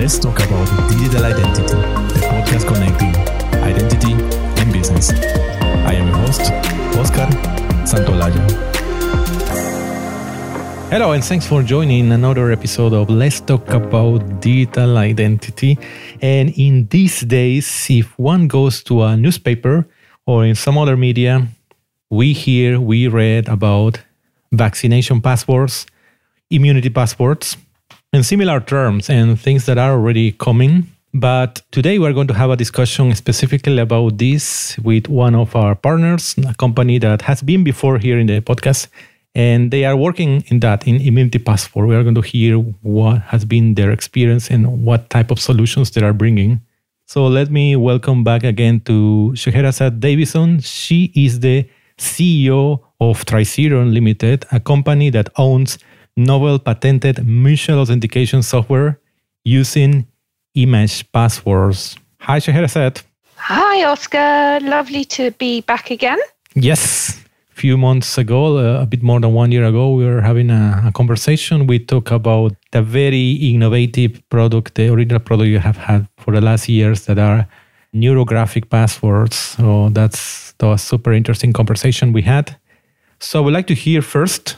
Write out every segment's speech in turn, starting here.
Let's talk about digital identity, the podcast connecting identity and business. I am your host, Oscar Santolaya. Hello, and thanks for joining another episode of Let's Talk About Digital Identity. And in these days, if one goes to a newspaper or in some other media, we hear, we read about vaccination passports, immunity passports, and similar terms and things that are already coming. But today we're going to have a discussion specifically about this with one of our partners, a company that has been before here in the podcast, and they are working in that in immunity passport. We are going to hear what has been their experience and what type of solutions they are bringing. So let me welcome back again to Scheherazade Davison. She is the CEO of Tricerion Limited, a company that owns novel patented mutual authentication software using image passwords. Hi, Scheherazade. Hi, Oscar. Lovely to be back again. Yes. A few months ago, uh, a bit more than one year ago, we were having a, a conversation. We talked about the very innovative product, the original product you have had for the last years that are neurographic passwords. So that's that was super interesting conversation we had. So I would like to hear first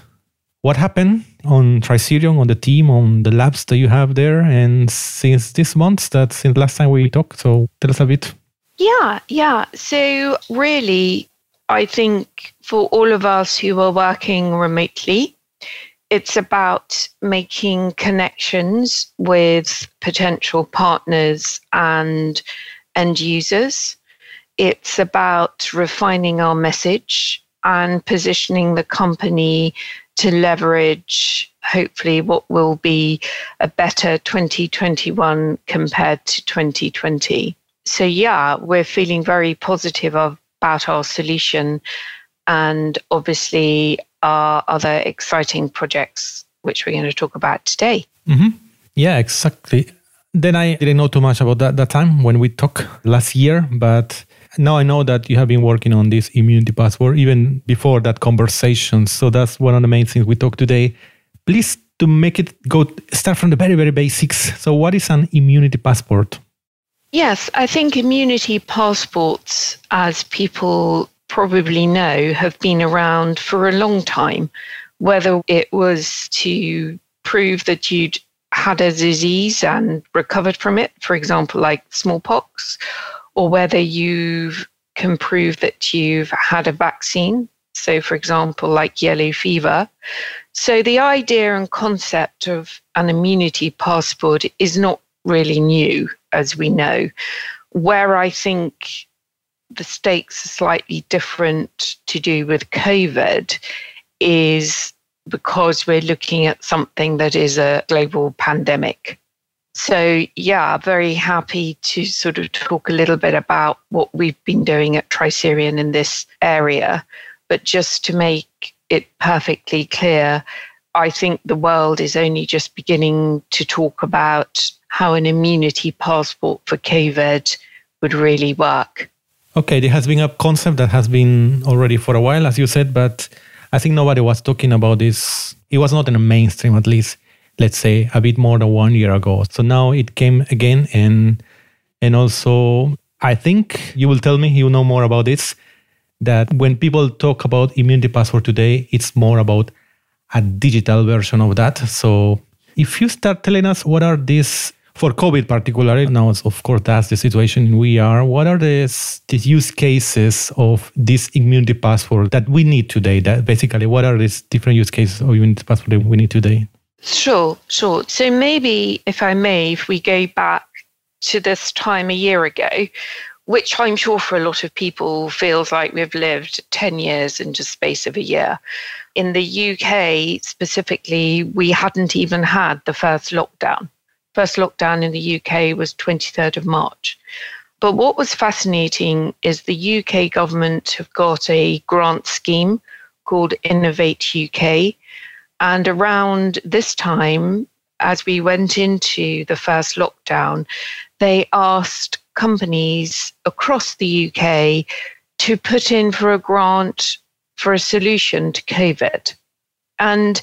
what happened on Tricerion, on the team, on the labs that you have there, and since this month, that since last time we talked. So tell us a bit. Yeah, yeah. So really, I think for all of us who are working remotely, it's about making connections with potential partners and end users. It's about refining our message and positioning the company to leverage hopefully what will be a better 2021 compared to 2020. So, yeah, we're feeling very positive about our solution and obviously our other exciting projects, which we're going to talk about today. Mm-hmm. Yeah, exactly. Then I didn't know too much about that that time when we talked last year, but now I know that you have been working on this immunity passport even before that conversation. So that's one of the main things we talk today. Please to make it go start from the very very basics. So what is an immunity passport? Yes, I think immunity passports, as people probably know, have been around for a long time. Whether it was to prove that you'd had a disease and recovered from it, for example, like smallpox, or whether you can prove that you've had a vaccine. So, for example, like yellow fever. So, the idea and concept of an immunity passport is not really new, as we know. Where I think the stakes are slightly different to do with COVID is because we're looking at something that is a global pandemic. So, yeah, very happy to sort of talk a little bit about what we've been doing at Tricerion in this area. But just to make it perfectly clear, I think the world is only just beginning to talk about how an immunity passport for COVID would really work. Okay, there has been a concept that has been already for a while, as you said, but I think nobody was talking about this. It was not in the mainstream, at least let's say a bit more than one year ago. So now it came again, and and also I think you will tell me you know more about this. That when people talk about immunity passport today, it's more about a digital version of that. So if you start telling us what are these for COVID particularly, now of course that's the situation we are. What are the, use cases of this immunity passport that we need today? That basically, what are these different use cases of immunity passport that we need today? Sure, sure. So maybe, if I may, if we go back to this time a year ago, which I'm sure for a lot of people feels like we've lived 10 years in just space of a year. In the UK specifically, we hadn't even had the first lockdown. First lockdown in the UK was 23rd of March. But what was fascinating is the UK government have got a grant scheme called Innovate UK, and around this time, as we went into the first lockdown, they asked companies across the UK to put in for a grant for a solution to COVID. And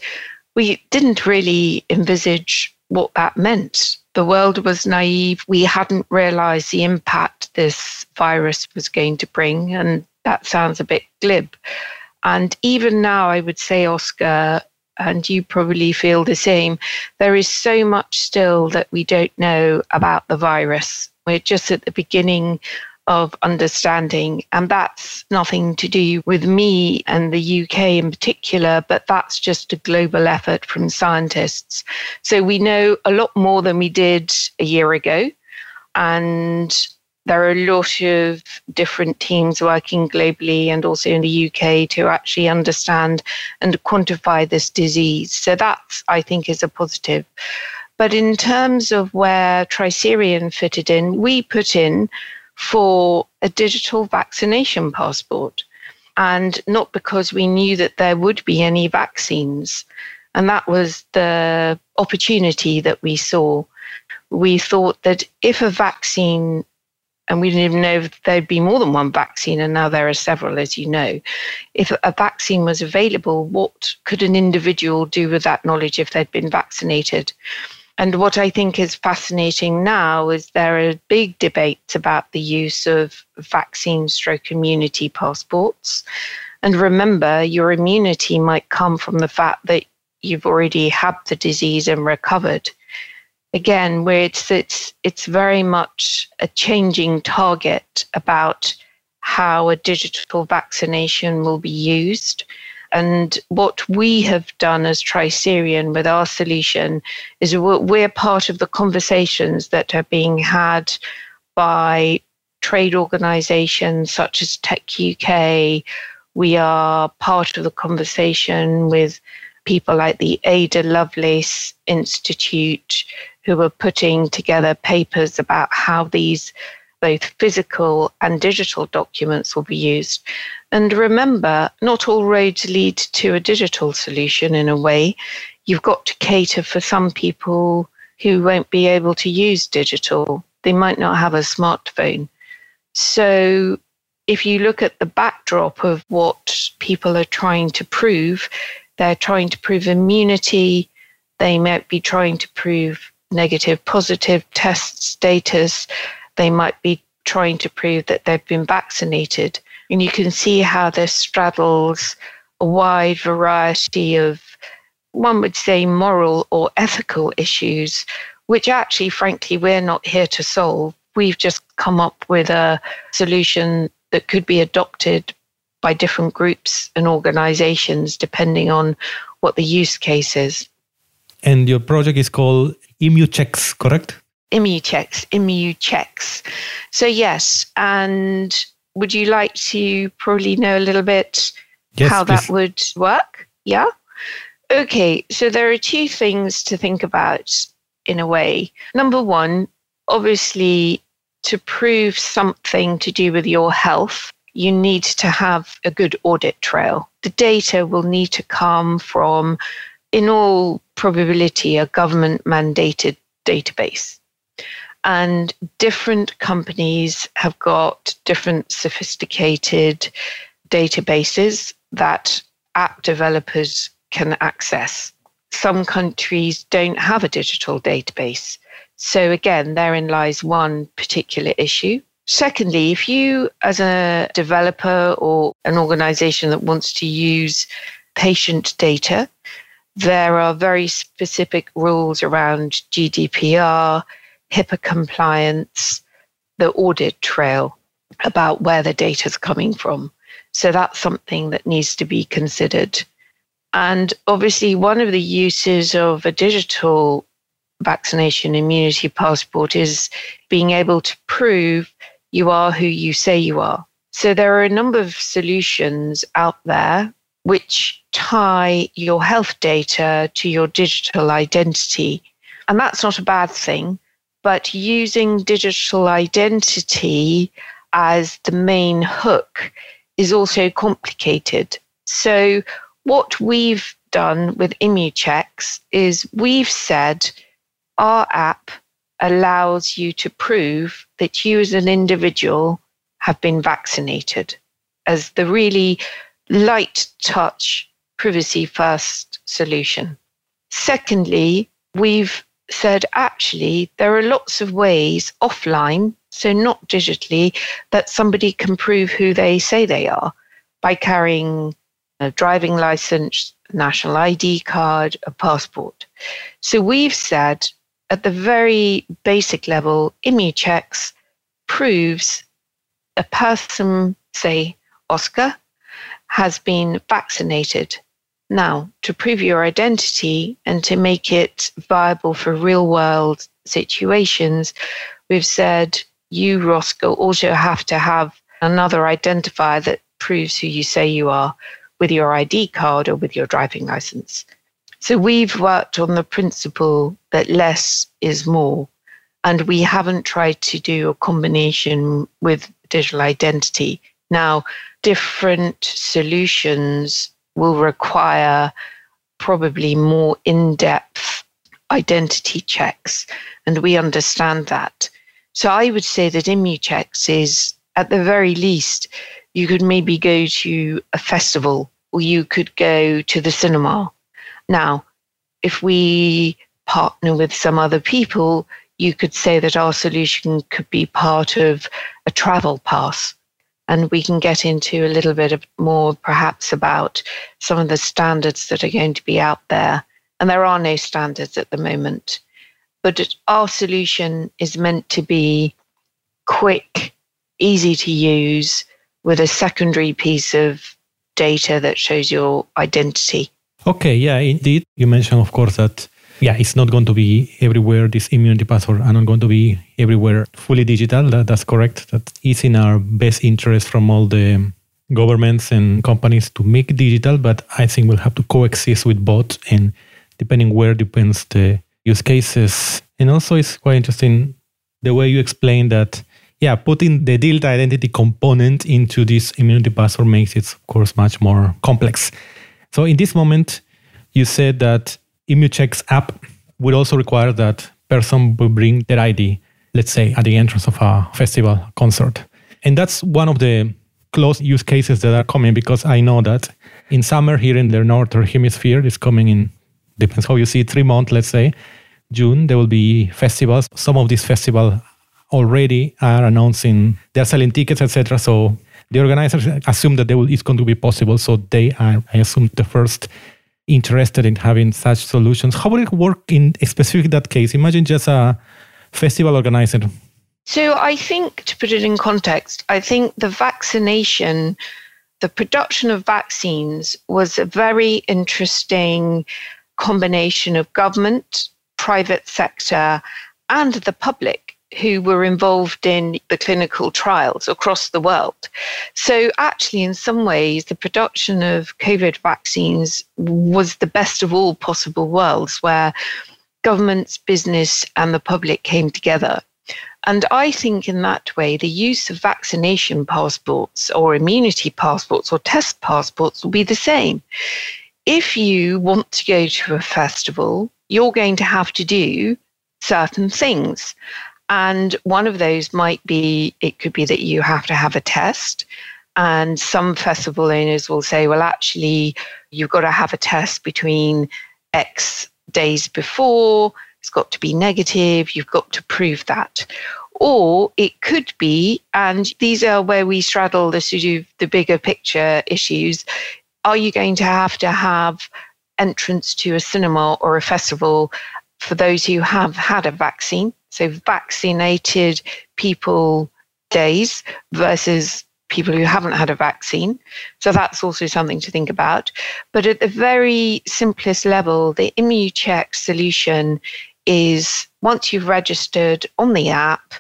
we didn't really envisage what that meant. the world was naive. We hadn't realized the impact this virus was going to bring. And that sounds a bit glib. And even now, I would say, Oscar, and you probably feel the same, there is so much still that we don't know about the virus. We're just at the beginning of understanding. And that's nothing to do with me and the UK in particular, but that's just a global effort from scientists. So we know a lot more than we did a year ago. And there are a lot of different teams working globally and also in the UK to actually understand and quantify this disease. So that, I think, is a positive. But in terms of where Tricerion fitted in, we put in for a digital vaccination passport. And not because we knew that there would be any vaccines. And that was the opportunity that we saw. We thought that if a vaccine, and we didn't even know if there'd be more than one vaccine, and now there are several, as you know. If a vaccine was available, what could an individual do with that knowledge if they'd been vaccinated? And what I think is fascinating now is there are big debates about the use of vaccine stroke immunity passports. And remember, your immunity might come from the fact that you've already had the disease and recovered. Again, where it's it's it's very much a changing target about how a digital vaccination will be used and what we have done as Tricerion with our solution is we're part of the conversations that are being had by trade organizations such as Tech UK. We are part of the conversation with people like the Ada Lovelace Institute, who are putting together papers about how these both physical and digital documents will be used. And remember, not all roads lead to a digital solution in a way. You've got to cater for some people who won't be able to use digital. They might not have a smartphone. So, if you look at the backdrop of what people are trying to prove, they're trying to prove immunity, they might be trying to prove negative, positive test status, they might be trying to prove that they've been vaccinated. And you can see how this straddles a wide variety of, one would say, moral or ethical issues, which actually, frankly, we're not here to solve. We've just come up with a solution that could be adopted by different groups and organizations depending on what the use case is. And your project is called ImmuChecks, correct? ImmuChecks, ImmuChecks. So, yes, and would you like to probably know a little bit yes, how please. that would work? Yeah. Okay, so there are two things to think about in a way. Number one, obviously, to prove something to do with your health, you need to have a good audit trail. The data will need to come from, in all probability, a government mandated database. And different companies have got different sophisticated databases that app developers can access. Some countries don't have a digital database. So, again, therein lies one particular issue. Secondly, if you, as a developer or an organization that wants to use patient data, there are very specific rules around GDPR, HIPAA compliance, the audit trail about where the data is coming from. So that's something that needs to be considered. And obviously, one of the uses of a digital vaccination immunity passport is being able to prove you are who you say you are. So there are a number of solutions out there which tie your health data to your digital identity. And that's not a bad thing but using digital identity as the main hook is also complicated. So, what we've done with ImmuChecks is we've said our app allows you to prove that you as an individual have been vaccinated as the really light touch privacy first solution. Secondly, we've said actually there are lots of ways offline, so not digitally, that somebody can prove who they say they are by carrying a driving license, national ID card, a passport. So we've said at the very basic level, ImmuChecks proves a person, say Oscar, has been vaccinated. Now, to prove your identity and to make it viable for real world situations, we've said you, Oscar, also have to have another identifier that proves who you say you are with your ID card or with your driving license. So we've worked on the principle that less is more. And we haven't tried to do a combination with digital identity. Now, different solutions will require probably more in depth identity checks. And we understand that. So I would say that ImmuChecks is, at the very least, you could maybe go to a festival or you could go to the cinema. Now, if we partner with some other people, you could say that our solution could be part of a travel pass. And we can get into a little bit more, perhaps, about some of the standards that are going to be out there. And there are no standards at the moment. But our solution is meant to be quick, easy to use, with a secondary piece of data that shows your identity. Okay, yeah, indeed. You mentioned, of course, that yeah, it's not going to be everywhere. This immunity password are not going to be everywhere fully digital. That, that's correct. That is in our best interest from all the governments and companies to make digital, but I think we'll have to coexist with both, and depending where depends the use cases. And also, it's quite interesting the way you explain that yeah, putting the digital identity component into this immunity password makes it, of course, much more complex. So in this moment, you said that ImmuChecks app would also require that person will bring their ID, let's say at the entrance of a festival concert. And that's one of the close use cases that are coming because I know that in summer here in the northern hemisphere is coming in depends how you see three months, let's say. June, there will be festivals. Some of these festivals already are announcing they're selling tickets, etc. So the organizers assume that will, it's going to be possible. So they are, I assume, the first interested in having such solutions. How would it work in specific that case? Imagine just a festival organizer. So I think to put it in context, I think the vaccination, the production of vaccines was a very interesting combination of government, private sector, and the public who were involved in the clinical trials across the world. So, actually, in some ways, the production of COVID vaccines was the best of all possible worlds where governments, business, and the public came together. And I think in that way, the use of vaccination passports or immunity passports or test passports will be the same. If you want to go to a festival, you're going to have to do certain things. And one of those might be it could be that you have to have a test. And some festival owners will say, well, actually, you've got to have a test between X days before, it's got to be negative, you've got to prove that. Or it could be, and these are where we straddle the sort of the bigger picture issues. Are you going to have to have entrance to a cinema or a festival for those who have had a vaccine? So vaccinated people days versus people who haven't had a vaccine. So that's also something to think about. But at the very simplest level, the ImmuCheck solution is once you've registered on the app,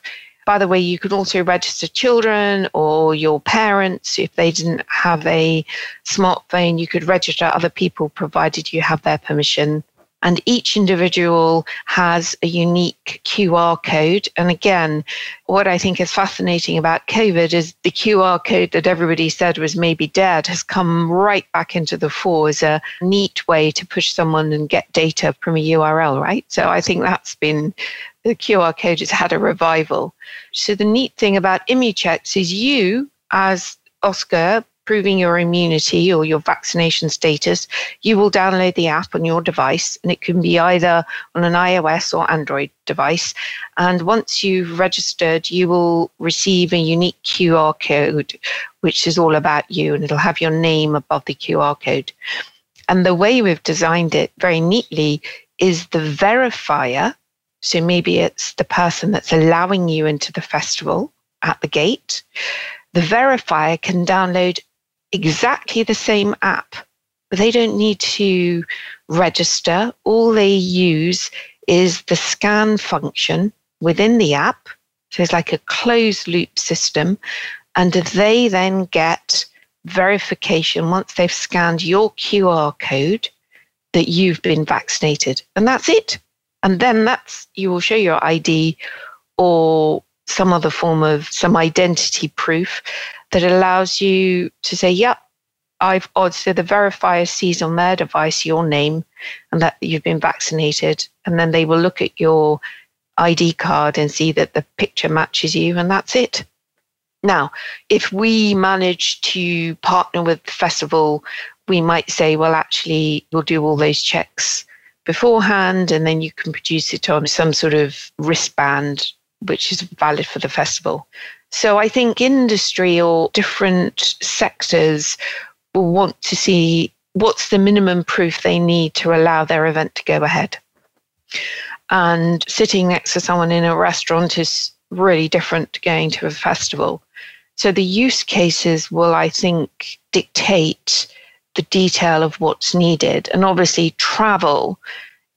by the way, you could also register children or your parents. If they didn't have a smartphone, you could register other people provided you have their permission and each individual has a unique QR code. And again, what I think is fascinating about COVID is the QR code that everybody said was maybe dead has come right back into the fore as a neat way to push someone and get data from a URL, right? So I think that's been the QR code has had a revival. So the neat thing about ImmuChecks is you, as Oscar, proving your immunity or your vaccination status, you will download the app on your device, and it can be either on an iOS or Android device. And once you've registered, you will receive a unique QR code, which is all about you, and it'll have your name above the QR code. And the way we've designed it very neatly is the verifier. So maybe it's the person that's allowing you into the festival at the gate. The verifier can download exactly the same app. They don't need to register. All they use is the scan function within the app. So it's like a closed loop system. And they then get verification once they've scanned your QR code that you've been vaccinated. And that's it. And then that's, you will show your ID or some other form of some identity proof that allows you to say, yep, I've odd. So the verifier sees on their device your name and that you've been vaccinated. And then they will look at your ID card and see that the picture matches you, and that's it. Now, if we manage to partner with the festival, we might say, well, actually, we'll do all those checks beforehand, and then you can produce it on some sort of wristband, which is valid for the festival. So I think industry or different sectors will want to see what's the minimum proof they need to allow their event to go ahead. And sitting next to someone in a restaurant is really different to going to a festival. So the use cases will, I think, dictate the detail of what's needed. And obviously, travel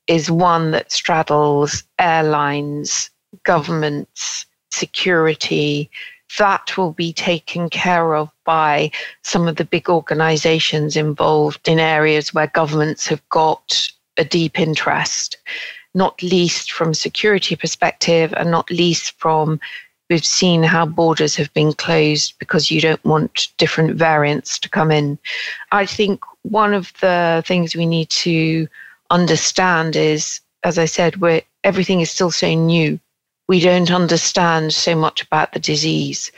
is one that straddles airlines, governments, security. That will be taken care of by some of the big organizations involved in areas where governments have got a deep interest, not least from security perspective and not least from We've seen how borders have been closed because you don't want different variants to come in. I think one of the things we need to understand is, as I said, where everything is still so new. We don't understand so much about the disease.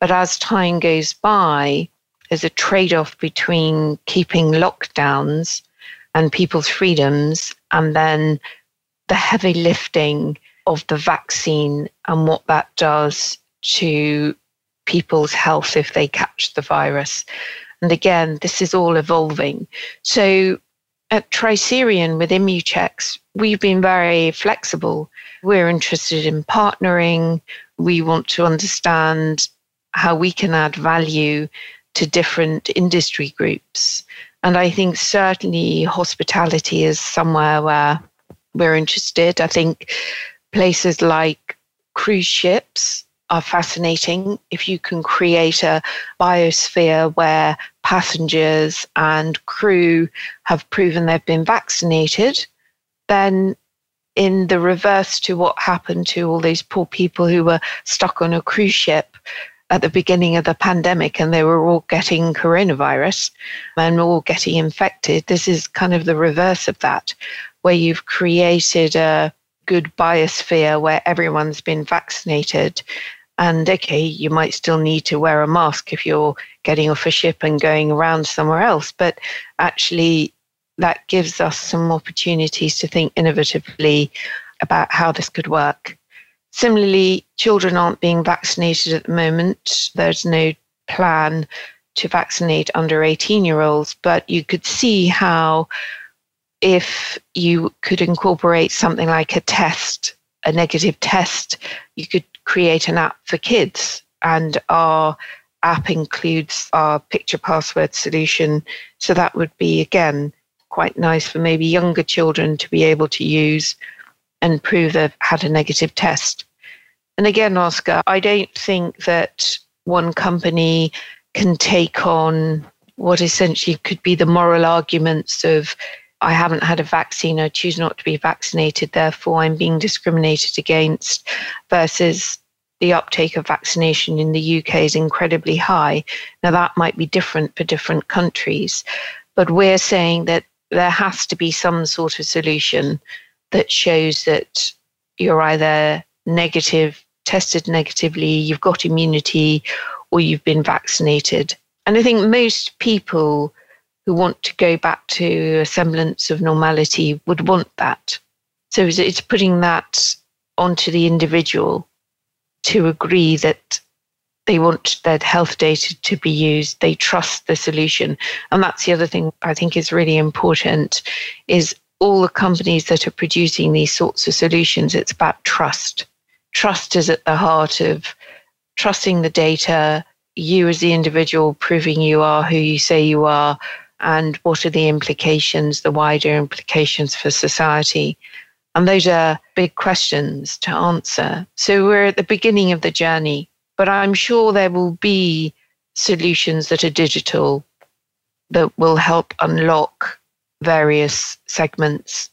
But as time goes by, there's a trade off between keeping lockdowns and people's freedoms and then the heavy lifting of the vaccine and what that does to people's health if they catch the virus. And again, this is all evolving. So at Tricerion with Immuchecks, we've been very flexible. We're interested in partnering. We want to understand how we can add value to different industry groups. And I think certainly hospitality is somewhere where we're interested. I think places like cruise ships are fascinating. If you can create a biosphere where passengers and crew have proven they've been vaccinated, then in the reverse to what happened to all these poor people who were stuck on a cruise ship at the beginning of the pandemic and they were all getting coronavirus and all getting infected. This is kind of the reverse of that, where you've created a good biosphere where everyone's been vaccinated. And okay, you might still need to wear a mask if you're getting off a ship and going around somewhere else. But actually, that gives us some opportunities to think innovatively about how this could work. Similarly, children aren't being vaccinated at the moment. There's no plan to vaccinate under 18 year olds, but you could see how if you could incorporate something like a test, a negative test, you could create an app for kids. And our app includes our picture password solution. So that would be, again, quite nice for maybe younger children to be able to use and prove they've had a negative test. And again, Oscar, I don't think that one company can take on what essentially could be the moral arguments of I haven't had a vaccine, I choose not to be vaccinated, therefore I'm being discriminated against, versus the uptake of vaccination in the UK is incredibly high. Now, that might be different for different countries, but we're saying that there has to be some sort of solution that shows that you're either negative, tested negatively, you've got immunity, or you've been vaccinated. And I think most people who want to go back to a semblance of normality would want that. So it's putting that onto the individual to agree that they want their health data to be used they trust the solution. And that's the other thing i think is really important is all the companies that are producing these sorts of solutions it's about trust. Trust is at the heart of trusting the data you as the individual proving you are who you say you are and what are the implications the wider implications for society and those are big questions to answer. So we're at the beginning of the journey, but I'm sure there will be solutions that are digital that will help unlock various segments.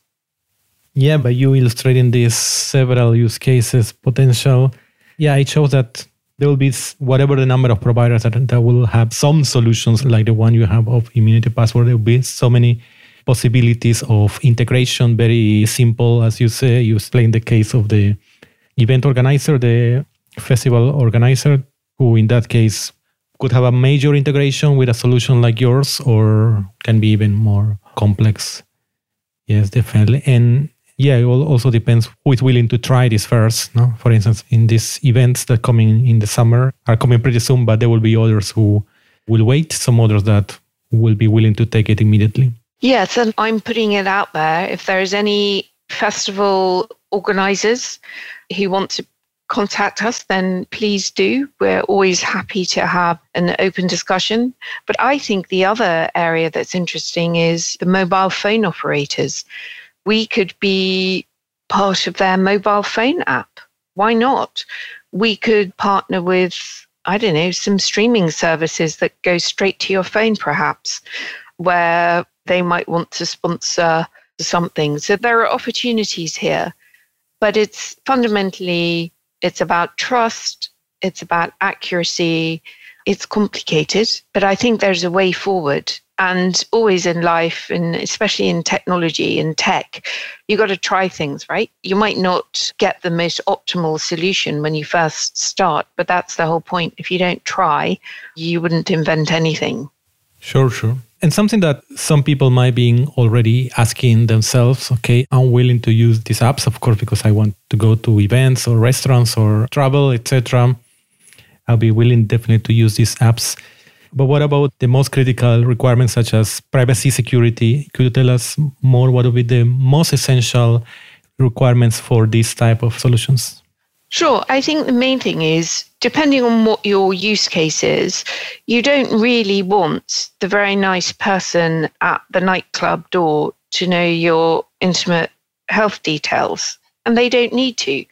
Yeah, but you illustrating these several use cases potential. Yeah, it shows that there will be whatever the number of providers that, that will have some solutions like the one you have of Immunity password. There will be so many possibilities of integration, very simple, as you say. You explain the case of the event organizer, the festival organizer, who in that case could have a major integration with a solution like yours or can be even more complex. Yes, definitely. And yeah, it also depends who is willing to try this first. No? For instance, in these events that coming in the summer are coming pretty soon, but there will be others who will wait, some others that will be willing to take it immediately. Yes, and I'm putting it out there. If there's any festival organizers who want to contact us, then please do. We're always happy to have an open discussion. But I think the other area that's interesting is the mobile phone operators. We could be part of their mobile phone app. Why not? We could partner with, I don't know, some streaming services that go straight to your phone, perhaps, where they might want to sponsor something. So there are opportunities here, but it's fundamentally it's about trust, it's about accuracy. It's complicated, but I think there's a way forward. And always in life, and especially in technology and tech, you got to try things, right? You might not get the most optimal solution when you first start, but that's the whole point. If you don't try, you wouldn't invent anything. Sure, sure. And something that some people might be already asking themselves, okay, I'm willing to use these apps, of course, because I want to go to events or restaurants or travel, etc. I'll be willing definitely to use these apps. But what about the most critical requirements such as privacy security? Could you tell us more what would be the most essential requirements for these type of solutions? Sure. I think the main thing is depending on what your use case is, you don't really want the very nice person at the nightclub door to know your intimate health details. And they don't need to.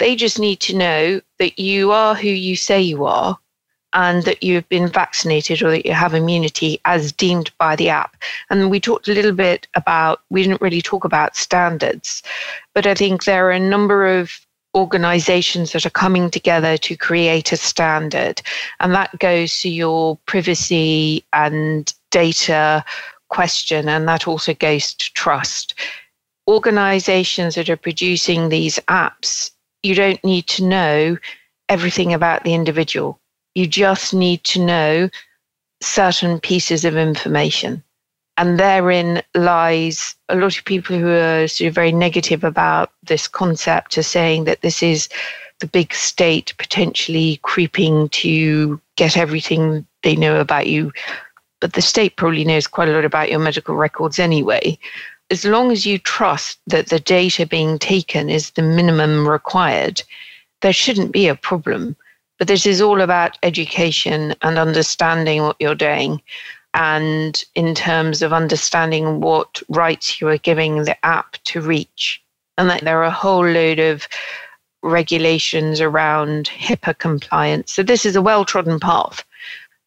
They just need to know that you are who you say you are and that you've been vaccinated or that you have immunity as deemed by the app. And we talked a little bit about, we didn't really talk about standards, but I think there are a number of organizations that are coming together to create a standard. And that goes to your privacy and data question, and that also goes to trust. Organizations that are producing these apps, you don't need to know everything about the individual. You just need to know certain pieces of information. And therein lies a lot of people who are sort of very negative about this concept are saying that this is the big state potentially creeping to get everything they know about you. But the state probably knows quite a lot about your medical records anyway. As long as you trust that the data being taken is the minimum required, there shouldn't be a problem. But this is all about education and understanding what you're doing and in terms of understanding what rights you are giving the app to reach. And that there are a whole load of regulations around HIPAA compliance. So this is a well trodden path.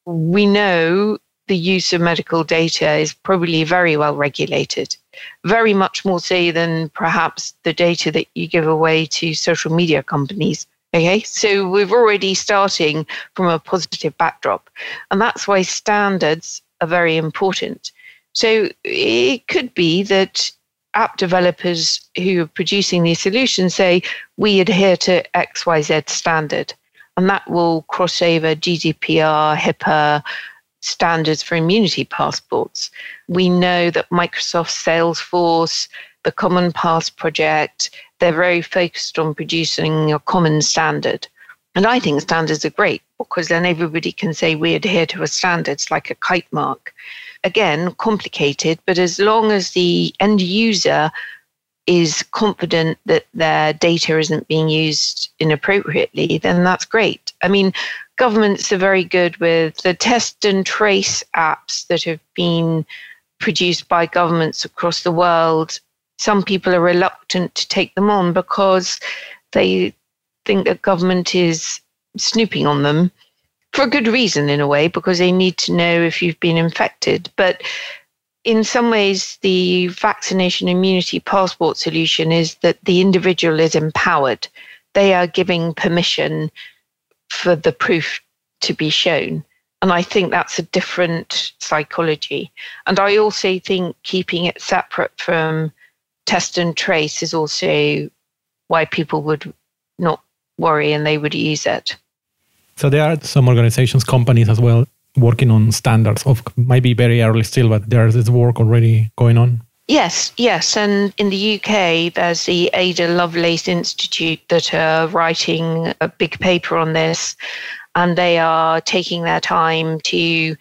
We know the use of medical data is probably very well regulated, very much more so than perhaps the data that you give away to social media companies. Okay, so we're already starting from a positive backdrop. And that's why standards are very important. So it could be that app developers who are producing these solutions say, we adhere to XYZ standard. And that will cross over GDPR, HIPAA, standards for immunity passports. We know that Microsoft Salesforce, the Common Pass project, they're very focused on producing a common standard. And I think standards are great because then everybody can say we adhere to a standard. Like a kite mark. Again, complicated, but as long as the end user is confident that their data isn't being used inappropriately, then that's great. I mean, governments are very good with the test and trace apps that have been produced by governments across the world. Some people are reluctant to take them on because they think that government is snooping on them for a good reason, in a way, because they need to know if you've been infected. But in some ways, the vaccination immunity passport solution is that the individual is empowered. They are giving permission for the proof to be shown. And I think that's a different psychology. And I also think keeping it separate from test and trace is also why people would not worry and they would use it. So there are some organizations, companies as well, working on standards of maybe very early still, but there's this work already going on. Yes, yes. And in the UK, there's the Ada Lovelace Institute that are writing a big paper on this. And they are taking their time to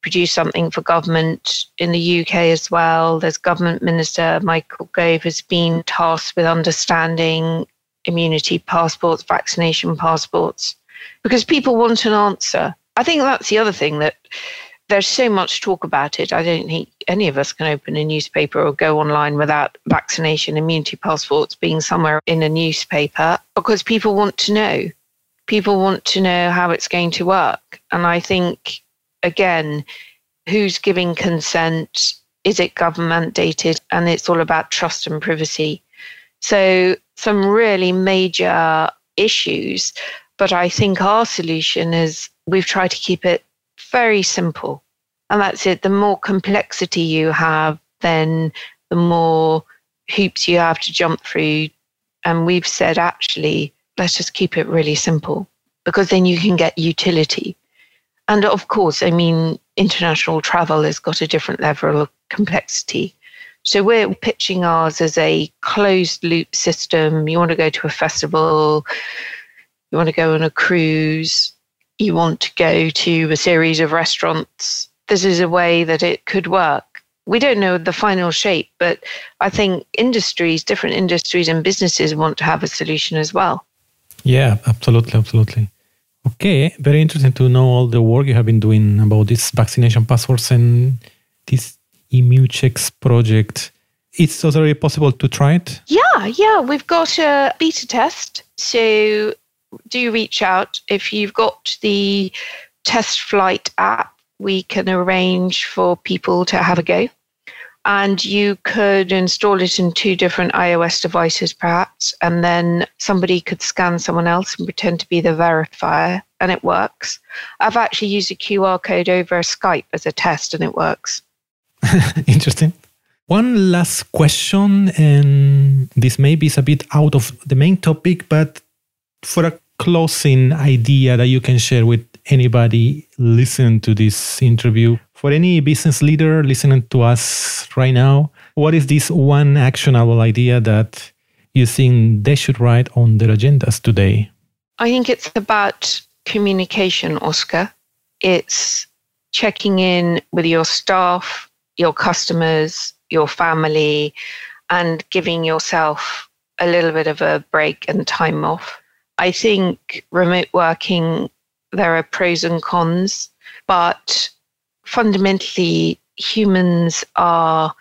produce something for government in the UK as well. There's Government Minister Michael Gove has been tasked with understanding immunity passports, vaccination passports, because people want an answer. I think that's the other thing that there's so much talk about it. I don't think any of us can open a newspaper or go online without vaccination immunity passports being somewhere in a newspaper because people want to know. People want to know how it's going to work. And I think, again, who's giving consent? Is it government dated? And it's all about trust and privacy. So, some really major issues. But I think our solution is we've tried to keep it very simple. And that's it. The more complexity you have, then the more hoops you have to jump through. And we've said, actually, let's just keep it really simple because then you can get utility. And of course, I mean, international travel has got a different level of complexity. So we're pitching ours as a closed loop system. You want to go to a festival, you want to go on a cruise, you want to go to a series of restaurants, this is a way that it could work. We don't know the final shape, but I think industries, different industries and businesses want to have a solution as well. Yeah, absolutely, absolutely. Okay, very interesting to know all the work you have been doing about these vaccination passports and this Immuchecks project. It's already possible to try it? Yeah, yeah. We've got a beta test. So do reach out if you've got the test flight app. We can arrange for people to have a go. And you could install it in two different iOS devices, perhaps, and then somebody could scan someone else and pretend to be the verifier, and it works. I've actually used a QR code over Skype as a test, and it works. Interesting. One last question, and this maybe is a bit out of the main topic, but for a closing idea that you can share with anybody listening to this interview, for any business leader listening to us right now, what is this one actionable idea that you think they should write on their agendas today? I think it's about communication, Oscar. It's checking in with your staff, your customers, your family, and giving yourself a little bit of a break and time off. I think remote working, there are pros and cons, but fundamentally, humans are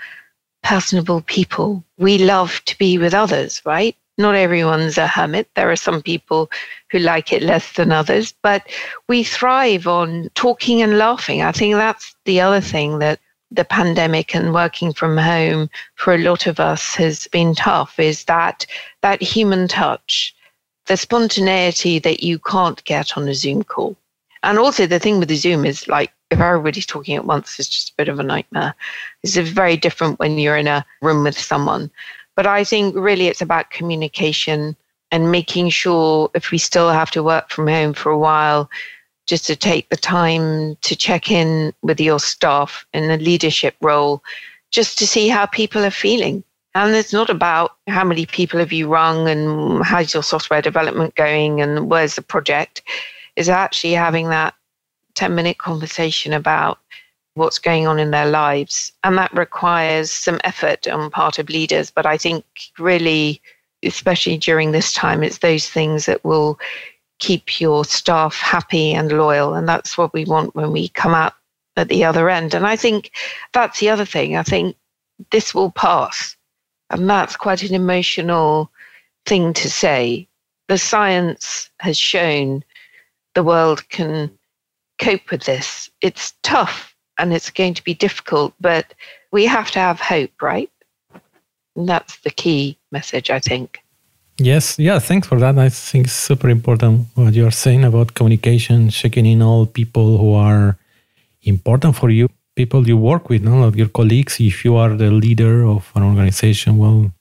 personable people. We love to be with others, right? Not everyone's a hermit. There are some people who like it less than others, but we thrive on talking and laughing. I think that's the other thing that the pandemic and working from home for a lot of us has been tough is that that human touch the spontaneity that you can't get on a Zoom call. And also, the thing with the Zoom is like if everybody's talking at once, it's just a bit of a nightmare. It's very different when you're in a room with someone. But I think really it's about communication and making sure if we still have to work from home for a while, just to take the time to check in with your staff in a leadership role, just to see how people are feeling. And it's not about how many people have you rung and how's your software development going and where's the project. Is actually having that 10 minute conversation about what's going on in their lives. And that requires some effort on part of leaders. But I think really, especially during this time, it's those things that will keep your staff happy and loyal. And that's what we want when we come out at the other end. And I think that's the other thing. I think this will pass. And that's quite an emotional thing to say. The science has shown the world can cope with this. It's tough and it's going to be difficult, but we have to have hope, right? And that's the key message, I think. Yes, yeah, thanks for that. I think it's super important what you're saying about communication, checking in all people who are important for you, people you work with, no? your colleagues. If you are the leader of an organization, well,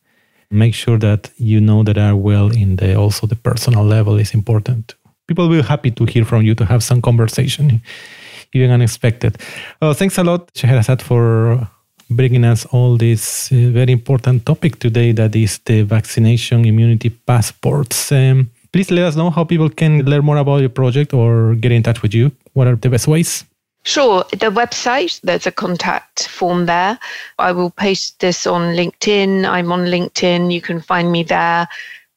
make sure that you know that are well in the also the personal level is important. People will be happy to hear from you to have some conversation, even unexpected. Oh, thanks a lot, Scheherazade, for bringing us all this uh, very important topic today that is the vaccination immunity passports. Um, please let us know how people can learn more about your project or get in touch with you. What are the best ways? Sure. The website, there's a contact form there. I will post this on LinkedIn. I'm on LinkedIn. You can find me there.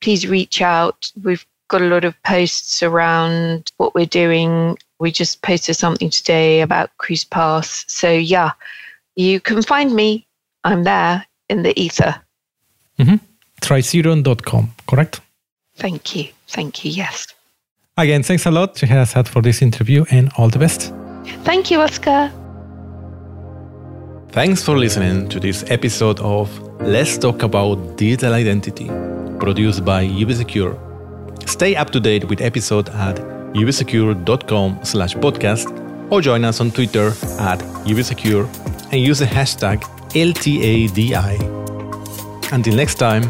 Please reach out. We've got a lot of posts around what we're doing. We just posted something today about Cruise Pass. So, yeah, you can find me. I'm there in the ether. Mm-hmm. Tricerion.com, correct? Thank you. Thank you. Yes. Again, thanks a lot, to Scheherazade, for this interview and all the best. Thank you, Oscar. Thanks for listening to this episode of Let's Talk About Digital Identity, produced by UbiSecure. Stay up to date with episode at ubisecure.com slash podcast or join us on Twitter at ubisecure and use the hashtag LTADI. Until next time,